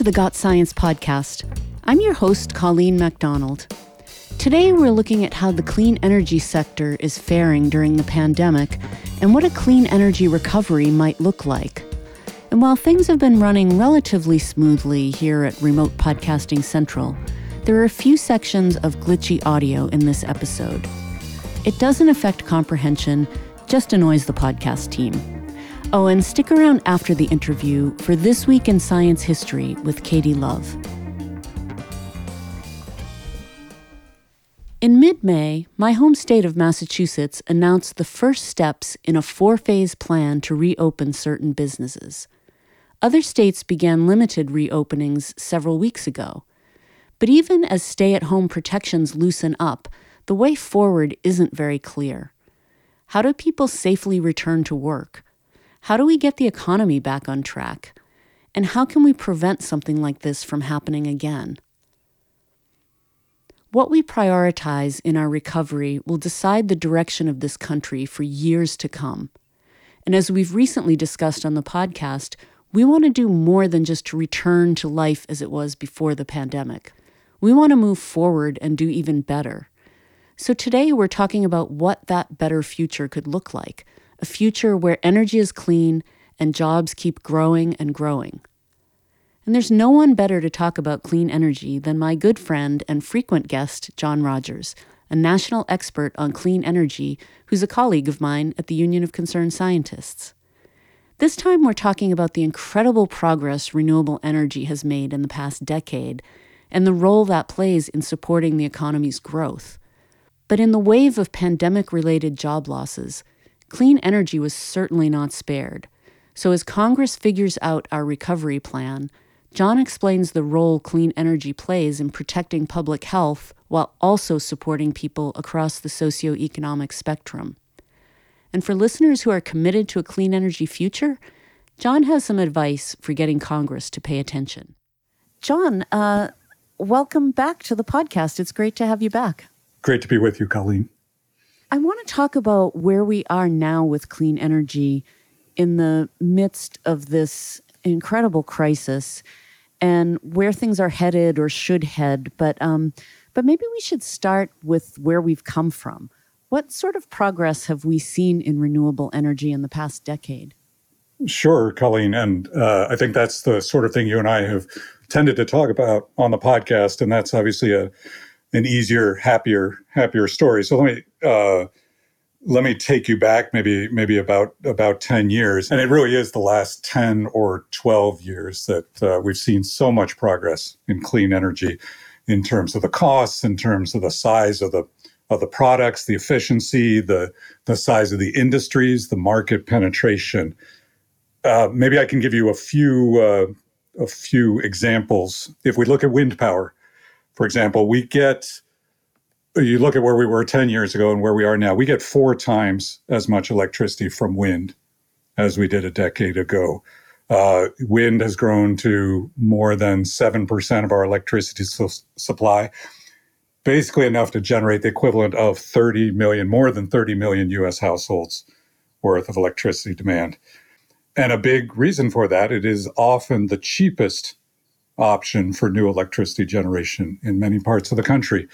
to the Got Science podcast. I'm your host, Colleen MacDonald. Today, we're looking at how the clean energy sector is faring during the pandemic and what a clean energy recovery might look like. And while things have been running relatively smoothly here at Remote Podcasting Central, there are a few sections of glitchy audio in this episode. It doesn't affect comprehension, just annoys the podcast team. Oh, and stick around after the interview for This Week in Science History with Katie Love. In mid May, my home state of Massachusetts announced the first steps in a four phase plan to reopen certain businesses. Other states began limited reopenings several weeks ago. But even as stay at home protections loosen up, the way forward isn't very clear. How do people safely return to work? How do we get the economy back on track? And how can we prevent something like this from happening again? What we prioritize in our recovery will decide the direction of this country for years to come. And as we've recently discussed on the podcast, we want to do more than just to return to life as it was before the pandemic. We want to move forward and do even better. So today we're talking about what that better future could look like a future where energy is clean and jobs keep growing and growing. And there's no one better to talk about clean energy than my good friend and frequent guest, John Rogers, a national expert on clean energy who's a colleague of mine at the Union of Concerned Scientists. This time, we're talking about the incredible progress renewable energy has made in the past decade and the role that plays in supporting the economy's growth. But in the wave of pandemic related job losses, clean energy was certainly not spared. So, as Congress figures out our recovery plan, John explains the role clean energy plays in protecting public health while also supporting people across the socioeconomic spectrum. And for listeners who are committed to a clean energy future, John has some advice for getting Congress to pay attention. John, uh, welcome back to the podcast. It's great to have you back. Great to be with you, Colleen. I want to talk about where we are now with clean energy in the midst of this incredible crisis and where things are headed or should head. But um, but maybe we should start with where we've come from. What sort of progress have we seen in renewable energy in the past decade? Sure, Colleen, and uh, I think that's the sort of thing you and I have tended to talk about on the podcast, and that's obviously a an easier, happier, happier story. So let me uh, let me take you back maybe maybe about about 10 years and it really is the last 10 or 12 years that uh, we've seen so much progress in clean energy in terms of the costs in terms of the size of the of the products the efficiency the the size of the industries the market penetration uh, maybe i can give you a few uh, a few examples. If we look at wind power, for example, we get you look at where we were 10 years ago and where we are now, we get four times as much electricity from wind as we did a decade ago. Uh, wind has grown to more than 7% of our electricity su- supply, basically enough to generate the equivalent of 30 million, more than 30 million US households worth of electricity demand. And a big reason for that, it is often the cheapest option for new electricity generation in many parts of the country.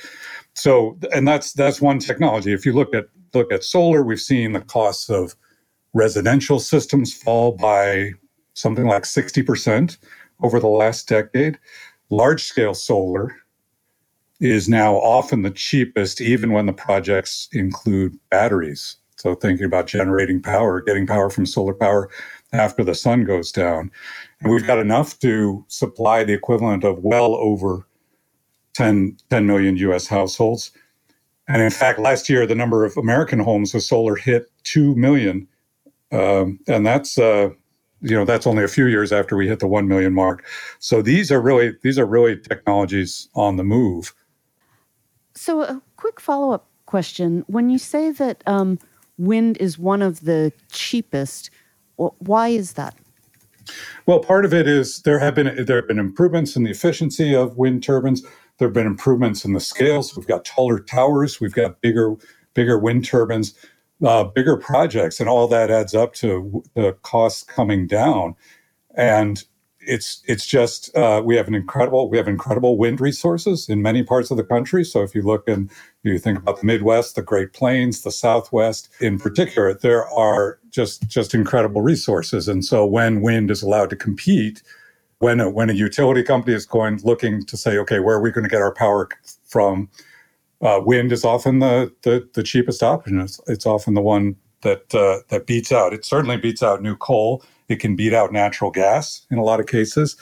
So, and that's that's one technology. If you look at look at solar, we've seen the costs of residential systems fall by something like 60% over the last decade. Large scale solar is now often the cheapest, even when the projects include batteries. So, thinking about generating power, getting power from solar power after the sun goes down. And we've got enough to supply the equivalent of well over 10, 10 million US households. And in fact, last year, the number of American homes with solar hit 2 million. Um, and that's, uh, you know, that's only a few years after we hit the 1 million mark. So these are really, these are really technologies on the move. So a quick follow-up question. When you say that um, wind is one of the cheapest, why is that? Well, part of it is there have been there have been improvements in the efficiency of wind turbines. There have been improvements in the scales. We've got taller towers. We've got bigger bigger wind turbines, uh, bigger projects, and all that adds up to the costs coming down. And it's it's just uh, we have an incredible we have incredible wind resources in many parts of the country. So if you look and you think about the Midwest, the Great Plains, the Southwest in particular, there are just just incredible resources. And so when wind is allowed to compete, when a, when a utility company is going looking to say, okay, where are we going to get our power from? Uh, wind is often the, the, the cheapest option. It's, it's often the one that uh, that beats out. It certainly beats out new coal. It can beat out natural gas in a lot of cases.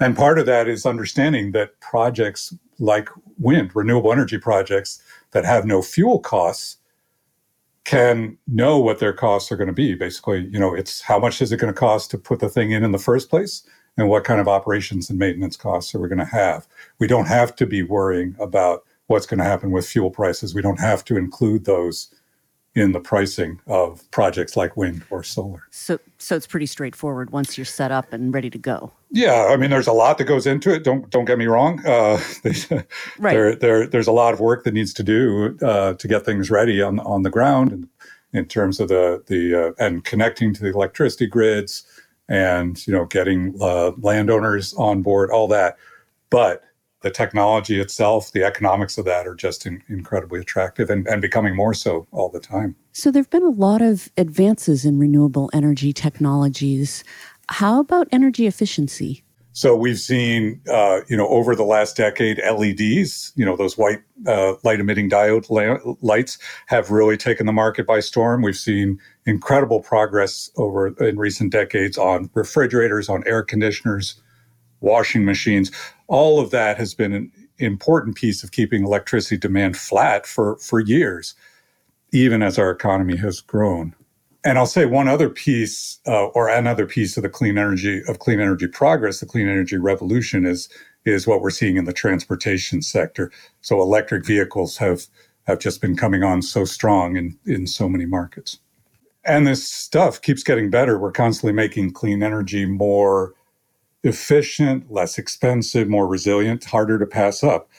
And part of that is understanding that projects like wind, renewable energy projects that have no fuel costs, can know what their costs are going to be. Basically, you know, it's how much is it going to cost to put the thing in in the first place, and what kind of operations and maintenance costs are we going to have. We don't have to be worrying about what's going to happen with fuel prices. We don't have to include those in the pricing of projects like wind or solar. So, so it's pretty straightforward once you're set up and ready to go. Yeah, I mean, there's a lot that goes into it. Don't don't get me wrong. Uh, right. There, there, there's a lot of work that needs to do uh, to get things ready on on the ground, in, in terms of the the uh, and connecting to the electricity grids, and you know, getting uh, landowners on board, all that. But the technology itself, the economics of that are just in, incredibly attractive and, and becoming more so all the time. So, there have been a lot of advances in renewable energy technologies. How about energy efficiency? So we've seen, uh, you know, over the last decade, LEDs, you know, those white uh, light emitting diode la- lights have really taken the market by storm. We've seen incredible progress over in recent decades on refrigerators, on air conditioners, washing machines. All of that has been an important piece of keeping electricity demand flat for, for years, even as our economy has grown. And I'll say one other piece, uh, or another piece of the clean energy of clean energy progress, the clean energy revolution is is what we're seeing in the transportation sector. So electric vehicles have have just been coming on so strong in in so many markets. And this stuff keeps getting better. We're constantly making clean energy more efficient, less expensive, more resilient, harder to pass up.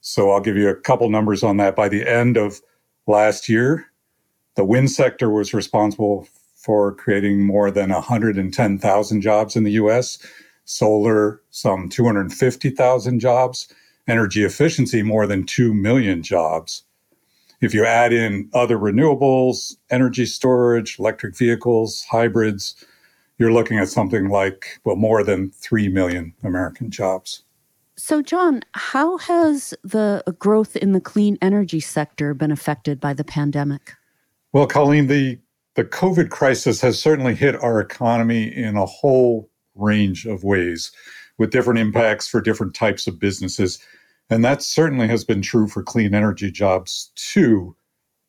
So I'll give you a couple numbers on that. By the end of last year, the wind sector was responsible for creating more than 110,000 jobs in the US, solar, some 250,000 jobs, energy efficiency, more than 2 million jobs. If you add in other renewables, energy storage, electric vehicles, hybrids, you're looking at something like, well, more than 3 million American jobs. So, John, how has the growth in the clean energy sector been affected by the pandemic? Well, Colleen, the, the COVID crisis has certainly hit our economy in a whole range of ways with different impacts for different types of businesses. And that certainly has been true for clean energy jobs too.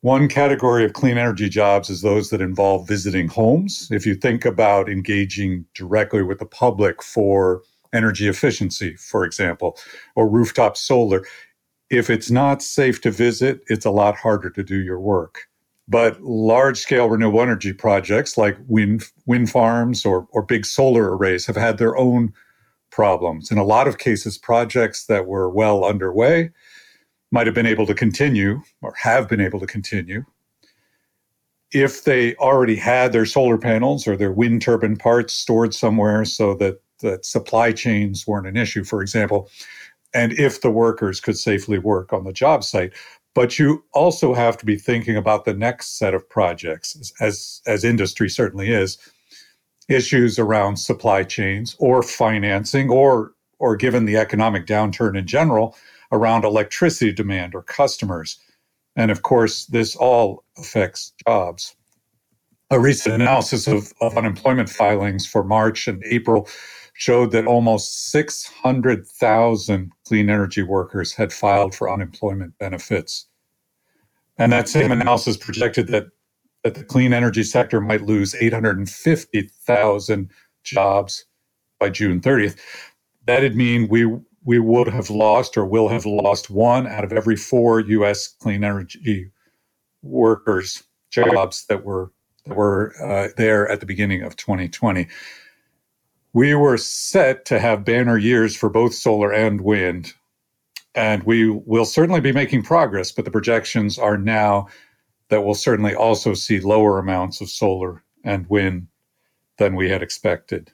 One category of clean energy jobs is those that involve visiting homes. If you think about engaging directly with the public for energy efficiency, for example, or rooftop solar, if it's not safe to visit, it's a lot harder to do your work. But large scale renewable energy projects like wind, wind farms or, or big solar arrays have had their own problems. In a lot of cases, projects that were well underway might have been able to continue or have been able to continue if they already had their solar panels or their wind turbine parts stored somewhere so that that supply chains weren't an issue for example and if the workers could safely work on the job site. But you also have to be thinking about the next set of projects as as industry certainly is issues around supply chains or financing or or given the economic downturn in general around electricity demand or customers. And of course, this all affects jobs. A recent analysis of, of unemployment filings for March and April showed that almost 600,000 clean energy workers had filed for unemployment benefits. And that same analysis projected that, that the clean energy sector might lose 850,000 jobs by June 30th. That'd mean we we would have lost or will have lost one out of every four U.S. clean energy workers jobs that were that were uh, there at the beginning of 2020. We were set to have banner years for both solar and wind, and we will certainly be making progress. But the projections are now that we'll certainly also see lower amounts of solar and wind than we had expected.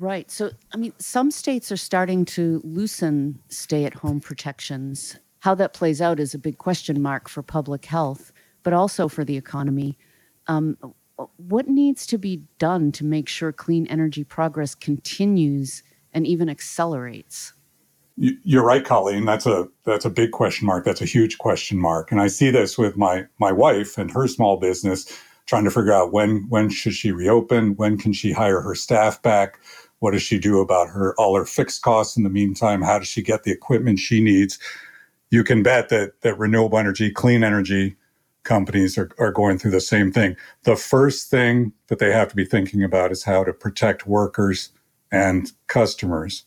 Right. So, I mean, some states are starting to loosen stay at home protections. How that plays out is a big question mark for public health, but also for the economy. Um, what needs to be done to make sure clean energy progress continues and even accelerates? You're right, Colleen. That's a that's a big question mark. That's a huge question mark. And I see this with my my wife and her small business, trying to figure out when when should she reopen, when can she hire her staff back, what does she do about her all her fixed costs in the meantime? How does she get the equipment she needs? You can bet that that renewable energy, clean energy companies are, are going through the same thing. The first thing that they have to be thinking about is how to protect workers and customers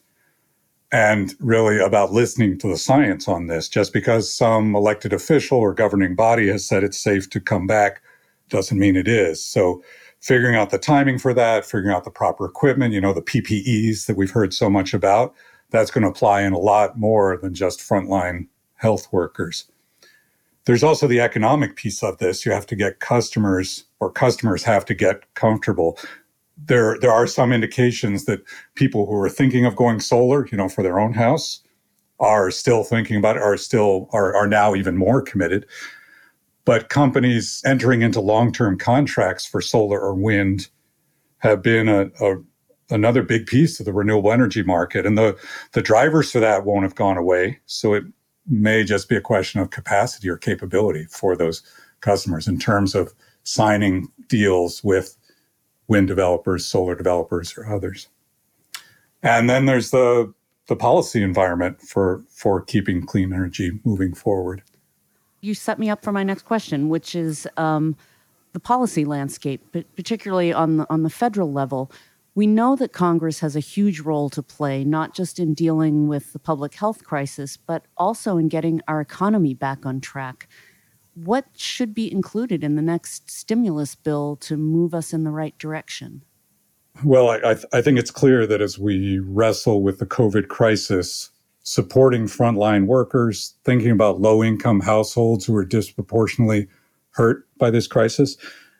and really about listening to the science on this. Just because some elected official or governing body has said it's safe to come back doesn't mean it is. So figuring out the timing for that, figuring out the proper equipment, you know, the PPEs that we've heard so much about, that's going to apply in a lot more than just frontline health workers. There's also the economic piece of this. You have to get customers or customers have to get comfortable. There, there are some indications that people who are thinking of going solar, you know, for their own house are still thinking about it, are still are, are now even more committed. But companies entering into long-term contracts for solar or wind have been a, a another big piece of the renewable energy market. And the the drivers for that won't have gone away. So it may just be a question of capacity or capability for those customers in terms of signing deals with wind developers, solar developers, or others. And then there's the the policy environment for for keeping clean energy moving forward. You set me up for my next question, which is um, the policy landscape, but particularly on the on the federal level. We know that Congress has a huge role to play, not just in dealing with the public health crisis, but also in getting our economy back on track. What should be included in the next stimulus bill to move us in the right direction? Well, I, I, th- I think it's clear that as we wrestle with the COVID crisis, supporting frontline workers, thinking about low income households who are disproportionately hurt by this crisis,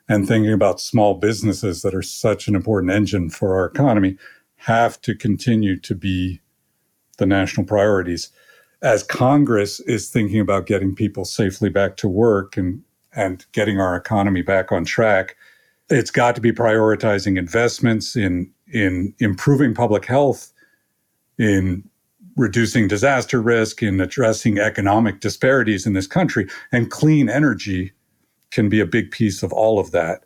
and thinking about small businesses that are such an important engine for our economy have to continue to be the national priorities. As Congress is thinking about getting people safely back to work and, and getting our economy back on track, it's got to be prioritizing investments in, in improving public health, in reducing disaster risk, in addressing economic disparities in this country, and clean energy can be a big piece of all of that.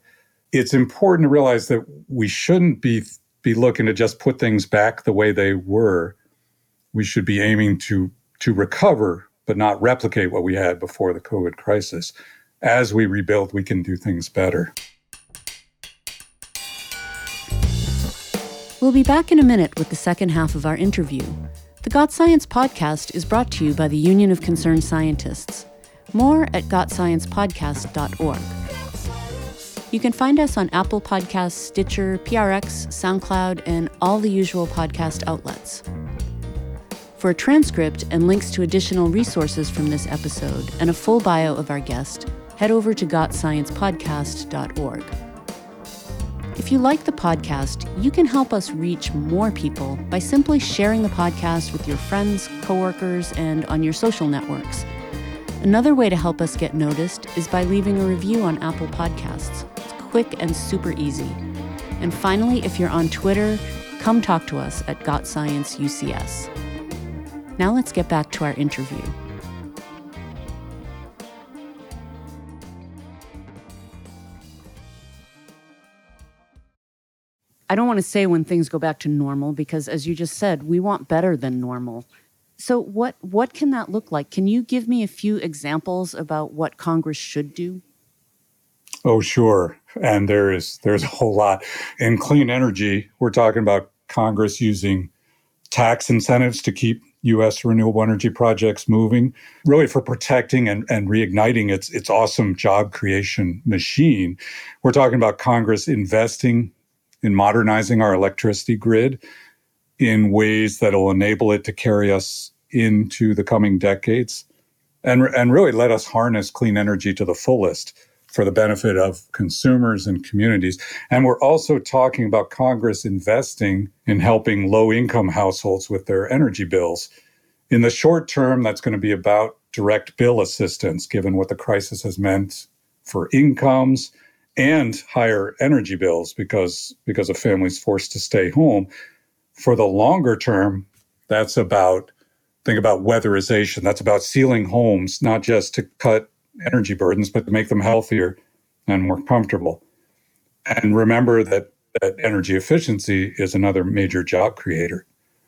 It's important to realize that we shouldn't be be looking to just put things back the way they were. We should be aiming to to recover but not replicate what we had before the COVID crisis. As we rebuild, we can do things better. We'll be back in a minute with the second half of our interview. The Got Science podcast is brought to you by the Union of Concerned Scientists. More at gotsciencepodcast.org. You can find us on Apple Podcasts, Stitcher, PRX, SoundCloud, and all the usual podcast outlets. For a transcript and links to additional resources from this episode and a full bio of our guest, head over to gotsciencepodcast.org. If you like the podcast, you can help us reach more people by simply sharing the podcast with your friends, coworkers, and on your social networks. Another way to help us get noticed is by leaving a review on Apple Podcasts. It's quick and super easy. And finally, if you're on Twitter, come talk to us at GotScienceUCS. Now let's get back to our interview. I don't want to say when things go back to normal because, as you just said, we want better than normal. So what what can that look like? Can you give me a few examples about what Congress should do? Oh, sure. And there is there's a whole lot. In clean energy, we're talking about Congress using tax incentives to keep U.S. renewable energy projects moving, really for protecting and, and reigniting its its awesome job creation machine. We're talking about Congress investing in modernizing our electricity grid in ways that will enable it to carry us into the coming decades and, and really let us harness clean energy to the fullest for the benefit of consumers and communities. And we're also talking about Congress investing in helping low income households with their energy bills. In the short term, that's going to be about direct bill assistance, given what the crisis has meant for incomes and higher energy bills because, because of families forced to stay home. For the longer term, that's about think about weatherization. That's about sealing homes, not just to cut energy burdens, but to make them healthier and more comfortable. And remember that, that energy efficiency is another major job creator.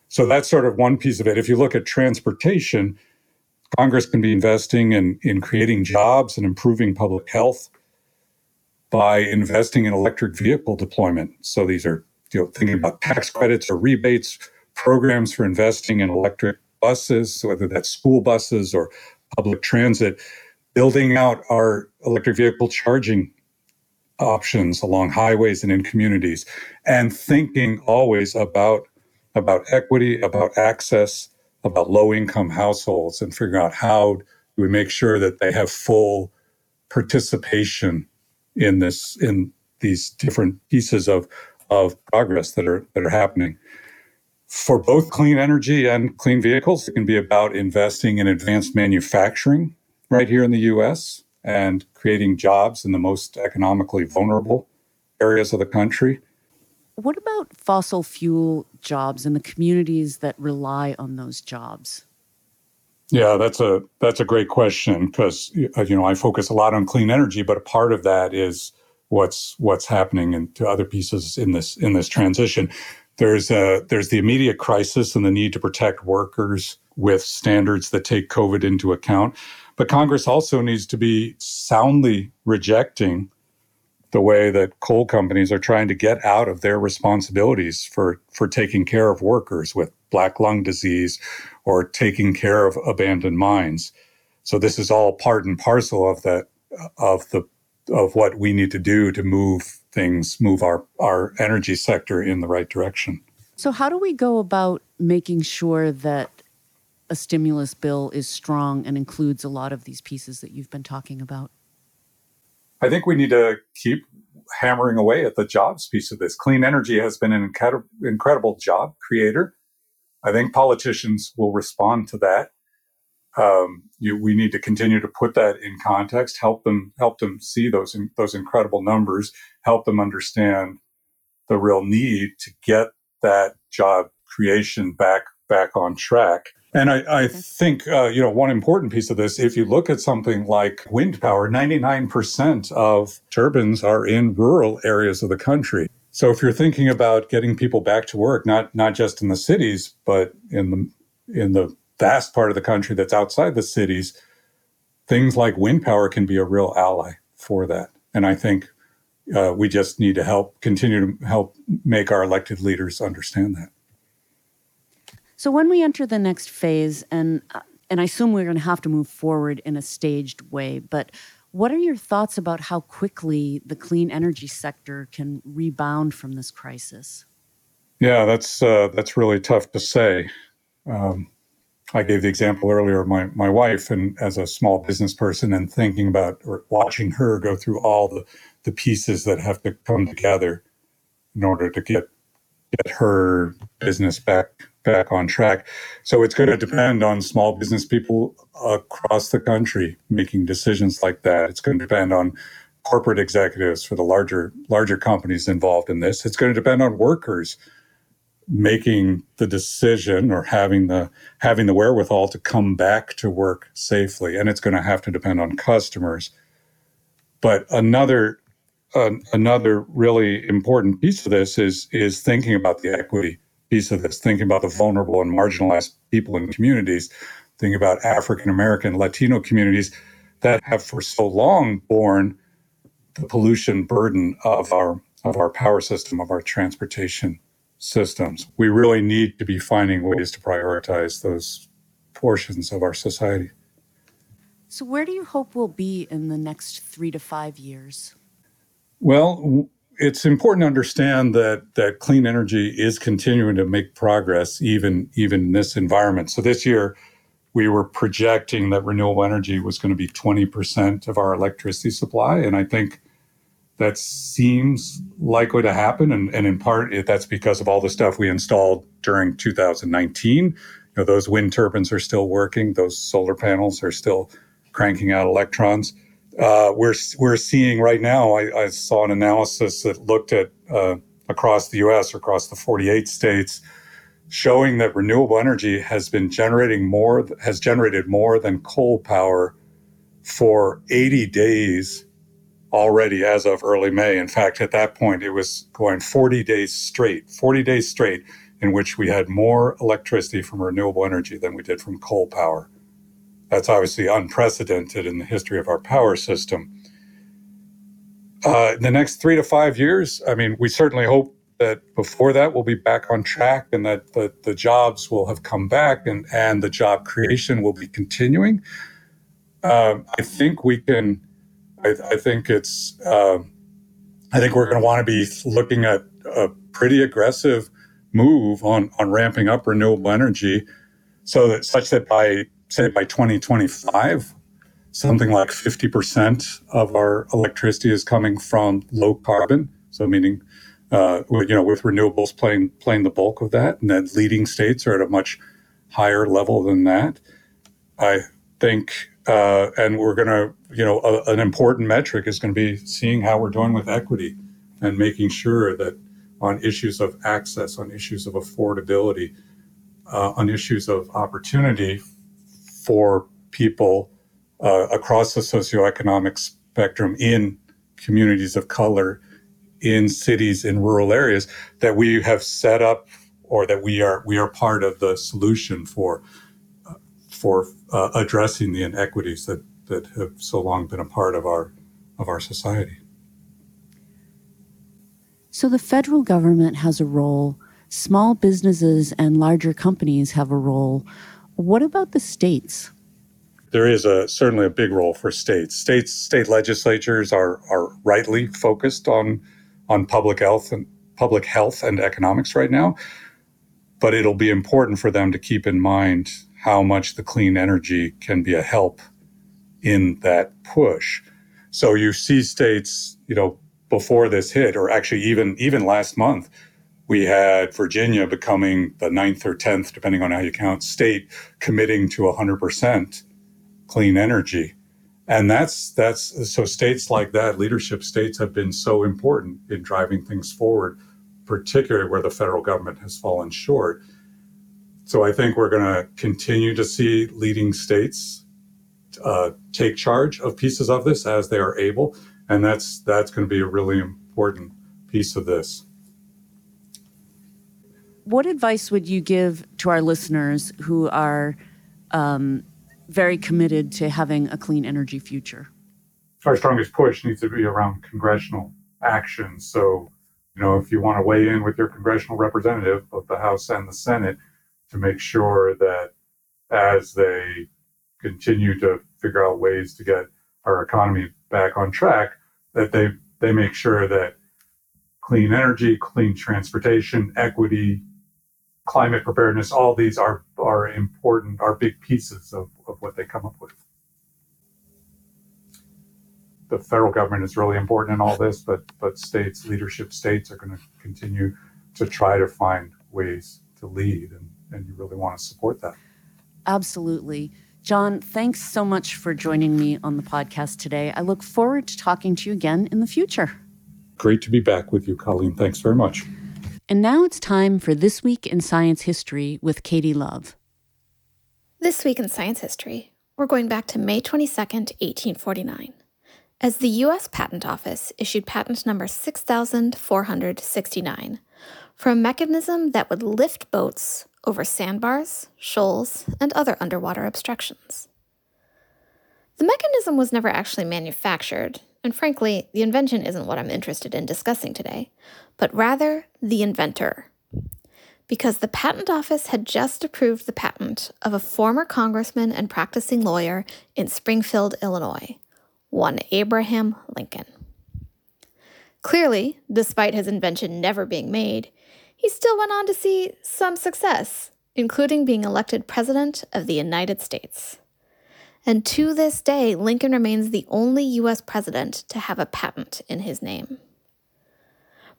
So that's sort of one piece of it. If you look at transportation, Congress can be investing in, in creating jobs and improving public health by investing in electric vehicle deployment. So these are you know thinking about tax credits or rebates, programs for investing in electric buses, whether that's school buses or public transit building out our electric vehicle charging options along highways and in communities and thinking always about about equity about access about low income households and figuring out how do we make sure that they have full participation in this in these different pieces of of progress that are that are happening for both clean energy and clean vehicles it can be about investing in advanced manufacturing right here in the US and creating jobs in the most economically vulnerable areas of the country. What about fossil fuel jobs and the communities that rely on those jobs? Yeah, that's a that's a great question because uh, you know I focus a lot on clean energy, but a part of that is what's what's happening and into other pieces in this in this transition. There's a there's the immediate crisis and the need to protect workers with standards that take COVID into account. But Congress also needs to be soundly rejecting the way that coal companies are trying to get out of their responsibilities for, for taking care of workers with black lung disease or taking care of abandoned mines. So this is all part and parcel of that of the of what we need to do to move things, move our, our energy sector in the right direction. So how do we go about making sure that a stimulus bill is strong and includes a lot of these pieces that you've been talking about? I think we need to keep hammering away at the jobs piece of this. Clean energy has been an incredible job creator. I think politicians will respond to that. Um, you, we need to continue to put that in context, help them help them see those those incredible numbers, help them understand the real need to get that job creation back back on track. And I, I think, uh, you know, one important piece of this, if you look at something like wind power, 99% of turbines are in rural areas of the country. So if you're thinking about getting people back to work, not not just in the cities, but in the in the vast part of the country that's outside the cities, things like wind power can be a real ally for that. And I think uh, we just need to help continue to help make our elected leaders understand that. So when we enter the next phase, and uh, and I assume we're going to have to move forward in a staged way, but what are your thoughts about how quickly the clean energy sector can rebound from this crisis? Yeah, that's uh, that's really tough to say. Um, I gave the example earlier of my my wife, and as a small business person, and thinking about or watching her go through all the the pieces that have to come together in order to get get her business back back on track. So it's going to depend on small business people across the country making decisions like that. It's going to depend on corporate executives for the larger larger companies involved in this. It's going to depend on workers making the decision or having the having the wherewithal to come back to work safely and it's going to have to depend on customers but another uh, another really important piece of this is is thinking about the equity piece of this, thinking about the vulnerable and marginalized people in communities, thinking about African American, Latino communities that have for so long borne the pollution burden of our of our power system, of our transportation systems. We really need to be finding ways to prioritize those portions of our society. So, where do you hope we'll be in the next three to five years? Well, it's important to understand that that clean energy is continuing to make progress even even in this environment. So this year, we were projecting that renewable energy was going to be 20% of our electricity supply. And I think that seems likely to happen. And, and in part, that's because of all the stuff we installed during 2019. You know, those wind turbines are still working, those solar panels are still cranking out electrons. Uh, we're, we're seeing right now, I, I, saw an analysis that looked at uh, across the US, across the 48 states, showing that renewable energy has been generating more, has generated more than coal power for 80 days already as of early May. In fact, at that point, it was going 40 days straight, 40 days straight, in which we had more electricity from renewable energy than we did from coal power. That's obviously unprecedented in the history of our power system. Uh, in the next three to five years, I mean, we certainly hope that before that we'll be back on track and that the, the jobs will have come back and, and the job creation will be continuing. Um, I think we can, I, I think it's, uh, I think we're going to want to be looking at a pretty aggressive move on, on ramping up renewable energy so that such that by, say, by 2025, something like 50% of our electricity is coming from low carbon. So meaning uh, you know, with renewables playing playing the bulk of that, and that leading states are at a much higher level than that. I think, uh, and we're going to, you know, a, an important metric is going to be seeing how we're doing with equity and making sure that on issues of access, on issues of affordability, uh, on issues of opportunity for people uh, across the socioeconomic spectrum in communities of color in cities in rural areas that we have set up or that we are we are part of the solution for uh, for uh, addressing the inequities that that have so long been a part of our of our society. So the federal government has a role, small businesses and larger companies have a role. What about the states? There is a certainly a big role for states. States state legislatures are are rightly focused on on public health and public health and economics right now. But it'll be important for them to keep in mind how much the clean energy can be a help in that push. So you see states, you know, before this hit, or actually even even last month, we had Virginia becoming the ninth or tenth, depending on how you count, state committing to 100% clean energy. And that's that's so states like that leadership states have been so important in driving things forward particularly where the federal government has fallen short. So i think we're going to continue to see leading states uh, take charge of pieces of this as they are able. And that's that's going to be a really important piece of this what advice would you give to our listeners who are um, very committed to having a clean energy future. Our strongest push needs to be around congressional action. So, you know, if you want to weigh in with your congressional representative, both the House and the Senate, to make sure that as they continue to figure out ways to get our economy back on track, that they they make sure that clean energy, clean transportation, equity, climate preparedness, all these are are important, are big pieces of, of what they come up with. The federal government is really important in all this, but but states, leadership states are going to continue to try to find ways to lead and, and you really want to support that. Absolutely. John, thanks so much for joining me on the podcast today. I look forward to talking to you again in the future. Great to be back with you, Colleen. Thanks very much. And now it's time for This Week in Science History with Katie Love. This week in science history, we're going back to May 22, 1849, as the U.S. Patent Office issued patent number 6469 for a mechanism that would lift boats over sandbars, shoals, and other underwater obstructions. The mechanism was never actually manufactured, and frankly, the invention isn't what I'm interested in discussing today, but rather the inventor. Because the Patent Office had just approved the patent of a former congressman and practicing lawyer in Springfield, Illinois, one Abraham Lincoln. Clearly, despite his invention never being made, he still went on to see some success including being elected President of the United States. And to this day, Lincoln remains the only U.S. president to have a patent in his name.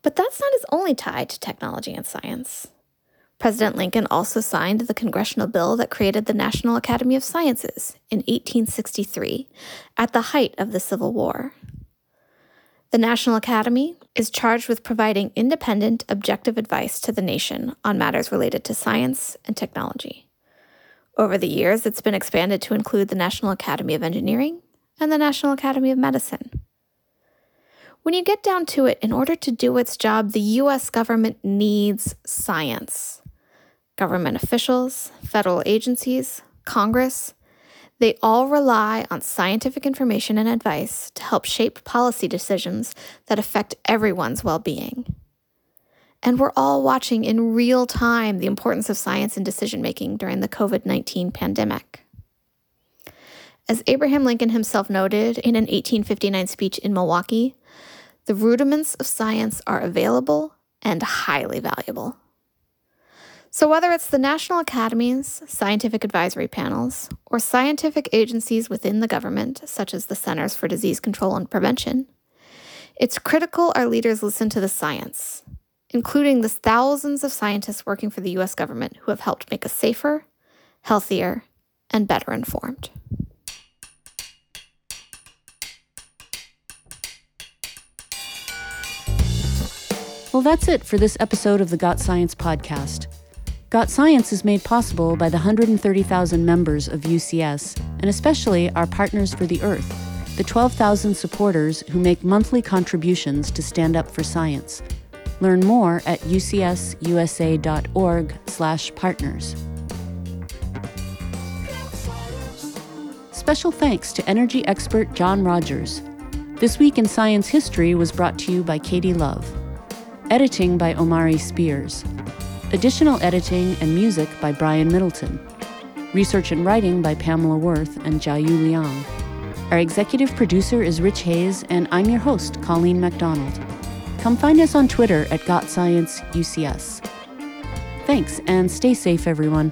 But that's not his only tie to technology and science. President Lincoln also signed the congressional bill that created the National Academy of Sciences in 1863, at the height of the Civil War. The National Academy is charged with providing independent, objective advice to the nation on matters related to science and technology. Over the years, it's been expanded to include the National Academy of Engineering and the National Academy of Medicine. When you get down to it, in order to do its job, the US government needs science government officials, federal agencies, Congress, they all rely on scientific information and advice to help shape policy decisions that affect everyone's well being. And we're all watching in real time the importance of science in decision making during the COVID 19 pandemic. As Abraham Lincoln himself noted in an 1859 speech in Milwaukee, the rudiments of science are available and highly valuable. So, whether it's the national academies, scientific advisory panels, or scientific agencies within the government, such as the Centers for Disease Control and Prevention, it's critical our leaders listen to the science, including the thousands of scientists working for the US government who have helped make us safer, healthier, and better informed. Well, that's it for this episode of the Got Science podcast. Got Science is made possible by the 130,000 members of UCS, and especially our Partners for the Earth, the 12,000 supporters who make monthly contributions to stand up for science. Learn more at ucsusa.org/partners. Special thanks to energy expert John Rogers. This Week in Science History was brought to you by Katie Love. Editing by Omari Spears. Additional editing and music by Brian Middleton. Research and writing by Pamela Worth and Jiayu Liang. Our executive producer is Rich Hayes, and I'm your host, Colleen MacDonald. Come find us on Twitter at GotScienceUCS. Thanks, and stay safe, everyone.